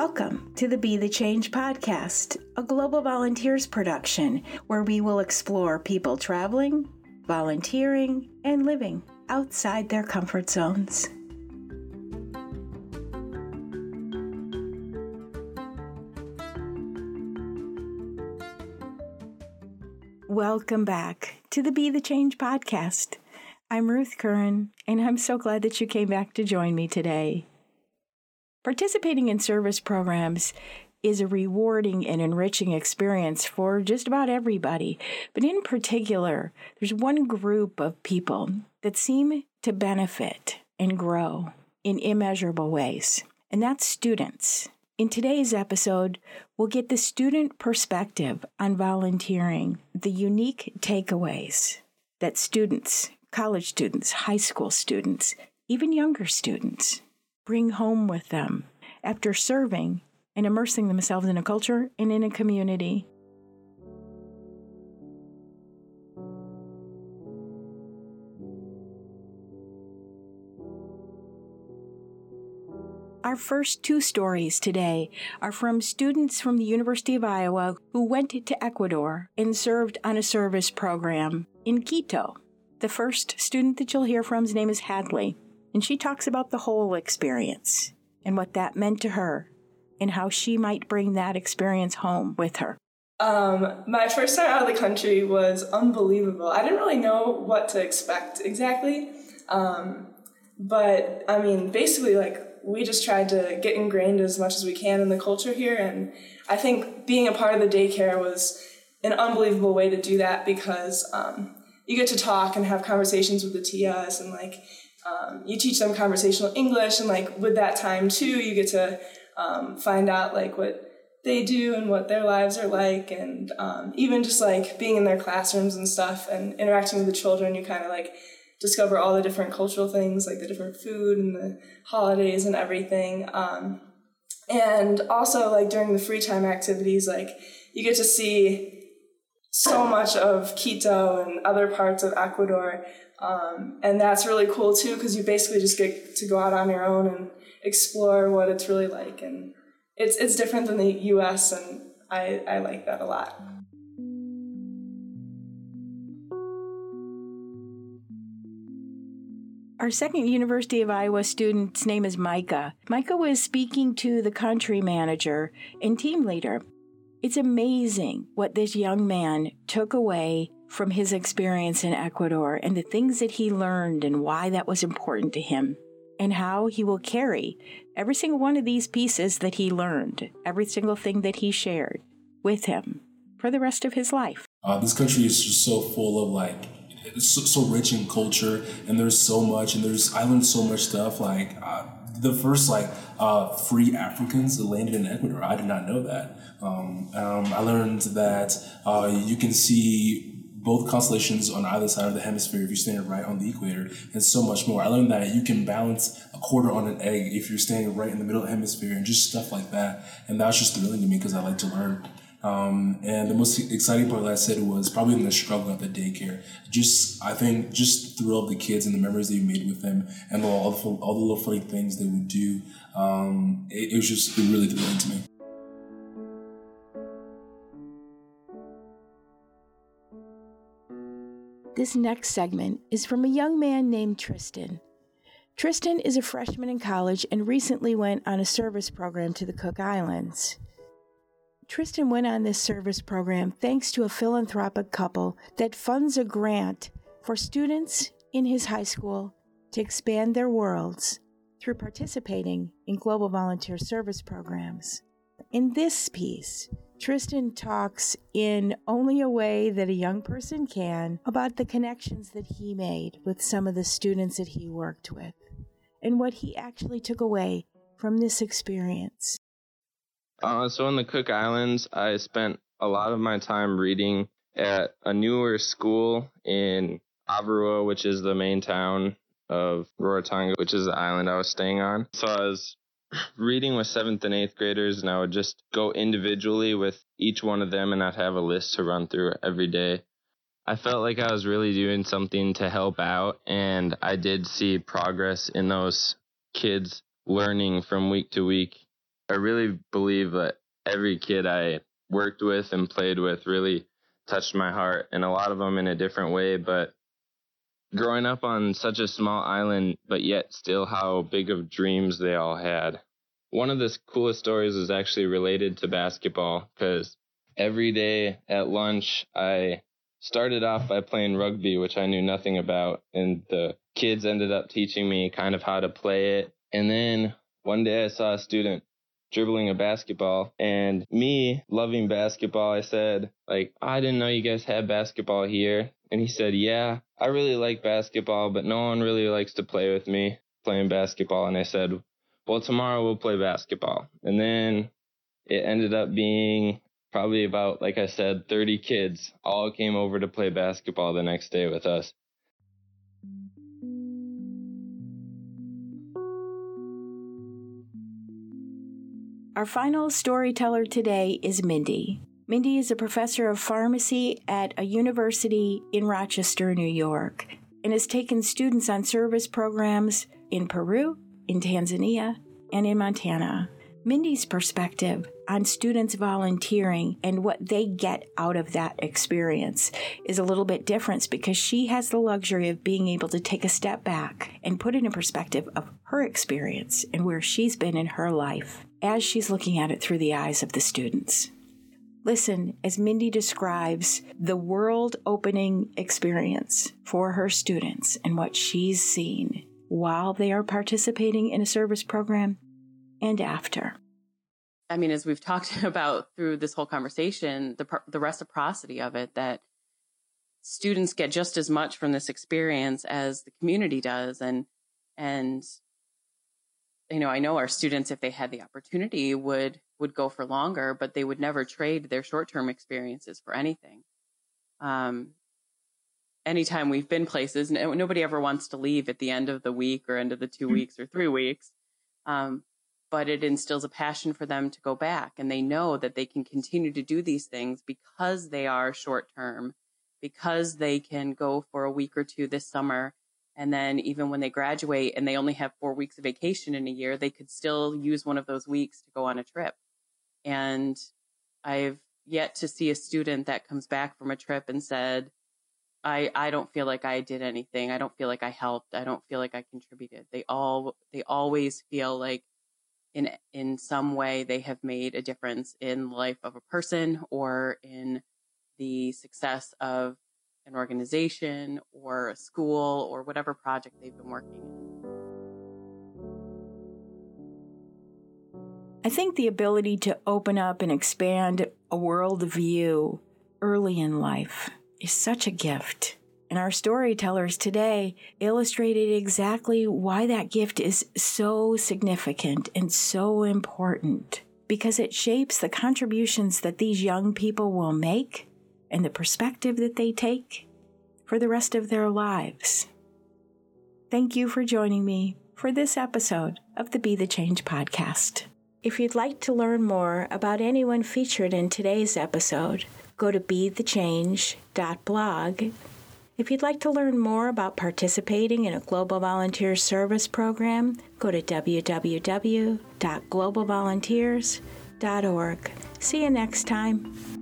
Welcome to the Be the Change podcast, a Global Volunteers production where we will explore people traveling, volunteering, and living outside their comfort zones. Welcome back to the Be the Change podcast. I'm Ruth Curran, and I'm so glad that you came back to join me today. Participating in service programs is a rewarding and enriching experience for just about everybody. But in particular, there's one group of people that seem to benefit and grow in immeasurable ways, and that's students. In today's episode, we'll get the student perspective on volunteering, the unique takeaways that students college students, high school students, even younger students bring home with them after serving and immersing themselves in a culture and in a community. Our first two stories today are from students from the University of Iowa who went to Ecuador and served on a service program in Quito. The first student that you'll hear from's name is Hadley, and she talks about the whole experience and what that meant to her and how she might bring that experience home with her. Um, my first time out of the country was unbelievable. I didn't really know what to expect exactly. Um, but I mean, basically, like, we just tried to get ingrained as much as we can in the culture here. And I think being a part of the daycare was an unbelievable way to do that because um, you get to talk and have conversations with the tias and like um, you teach them conversational English and like with that time too, you get to um, find out like what they do and what their lives are like and um, even just like being in their classrooms and stuff and interacting with the children, you kind of like discover all the different cultural things like the different food and the holidays and everything. Um, and also like during the free time activities, like you get to see so much of Quito and other parts of Ecuador. Um, and that's really cool too, because you basically just get to go out on your own and explore what it's really like. And it's, it's different than the US, and I, I like that a lot. Our second University of Iowa student's name is Micah. Micah was speaking to the country manager and team leader it's amazing what this young man took away from his experience in Ecuador and the things that he learned and why that was important to him, and how he will carry every single one of these pieces that he learned, every single thing that he shared with him for the rest of his life. Uh, this country is just so full of like so, so, rich in culture and there's so much and there's i learned so much stuff like uh, the first like uh, free africans that landed in ecuador i did not know that um, um, I learned that uh, you can see both constellations on either side of the hemisphere if you're standing right on the equator, and so much more. I learned that you can balance a quarter on an egg if you're standing right in the middle of the hemisphere, and just stuff like that. And that was just thrilling to me because I like to learn. Um, and the most exciting part, like I said, was probably in the struggle at the daycare. Just, I think, just thrill of the kids and the memories they made with them, and all the all the little funny things they would do. Um, it, it was just really thrilling to me. This next segment is from a young man named Tristan. Tristan is a freshman in college and recently went on a service program to the Cook Islands. Tristan went on this service program thanks to a philanthropic couple that funds a grant for students in his high school to expand their worlds through participating in global volunteer service programs. In this piece, Tristan talks in only a way that a young person can about the connections that he made with some of the students that he worked with and what he actually took away from this experience. Uh, so, in the Cook Islands, I spent a lot of my time reading at a newer school in Avarua, which is the main town of Rarotonga, which is the island I was staying on. So I was reading with seventh and eighth graders, and I would just go individually with each one of them, and I'd have a list to run through every day. I felt like I was really doing something to help out, and I did see progress in those kids learning from week to week. I really believe that every kid I worked with and played with really touched my heart, and a lot of them in a different way. But growing up on such a small island, but yet still how big of dreams they all had. One of the coolest stories is actually related to basketball because every day at lunch, I started off by playing rugby, which I knew nothing about, and the kids ended up teaching me kind of how to play it. And then one day I saw a student dribbling a basketball. And me loving basketball i said like i didn't know you guys had basketball here. And he said yeah i really like basketball but no one really likes to play with me playing basketball. And i said well tomorrow we'll play basketball. And then it ended up being probably about like i said 30 kids all came over to play basketball the next day with us Our final storyteller today is Mindy. Mindy is a professor of pharmacy at a university in Rochester, New York, and has taken students on service programs in Peru, in Tanzania, and in Montana. Mindy's perspective on students volunteering and what they get out of that experience is a little bit different because she has the luxury of being able to take a step back and put it in perspective of her experience and where she's been in her life as she's looking at it through the eyes of the students. Listen as Mindy describes the world opening experience for her students and what she's seen while they are participating in a service program and after. I mean, as we've talked about through this whole conversation, the the reciprocity of it that students get just as much from this experience as the community does, and and you know, I know our students, if they had the opportunity, would would go for longer, but they would never trade their short term experiences for anything. Um, anytime we've been places, nobody ever wants to leave at the end of the week or end of the 2 mm-hmm. weeks or three weeks. Um, but it instills a passion for them to go back and they know that they can continue to do these things because they are short term, because they can go for a week or two this summer. And then even when they graduate and they only have four weeks of vacation in a year, they could still use one of those weeks to go on a trip. And I've yet to see a student that comes back from a trip and said, I, I don't feel like I did anything. I don't feel like I helped. I don't feel like I contributed. They all, they always feel like in in some way they have made a difference in the life of a person or in the success of an organization or a school or whatever project they've been working in. I think the ability to open up and expand a world view early in life is such a gift. And our storytellers today illustrated exactly why that gift is so significant and so important because it shapes the contributions that these young people will make and the perspective that they take for the rest of their lives. Thank you for joining me for this episode of the Be the Change podcast. If you'd like to learn more about anyone featured in today's episode, go to bethechange.blog if you'd like to learn more about participating in a Global Volunteer Service program, go to www.globalvolunteers.org. See you next time.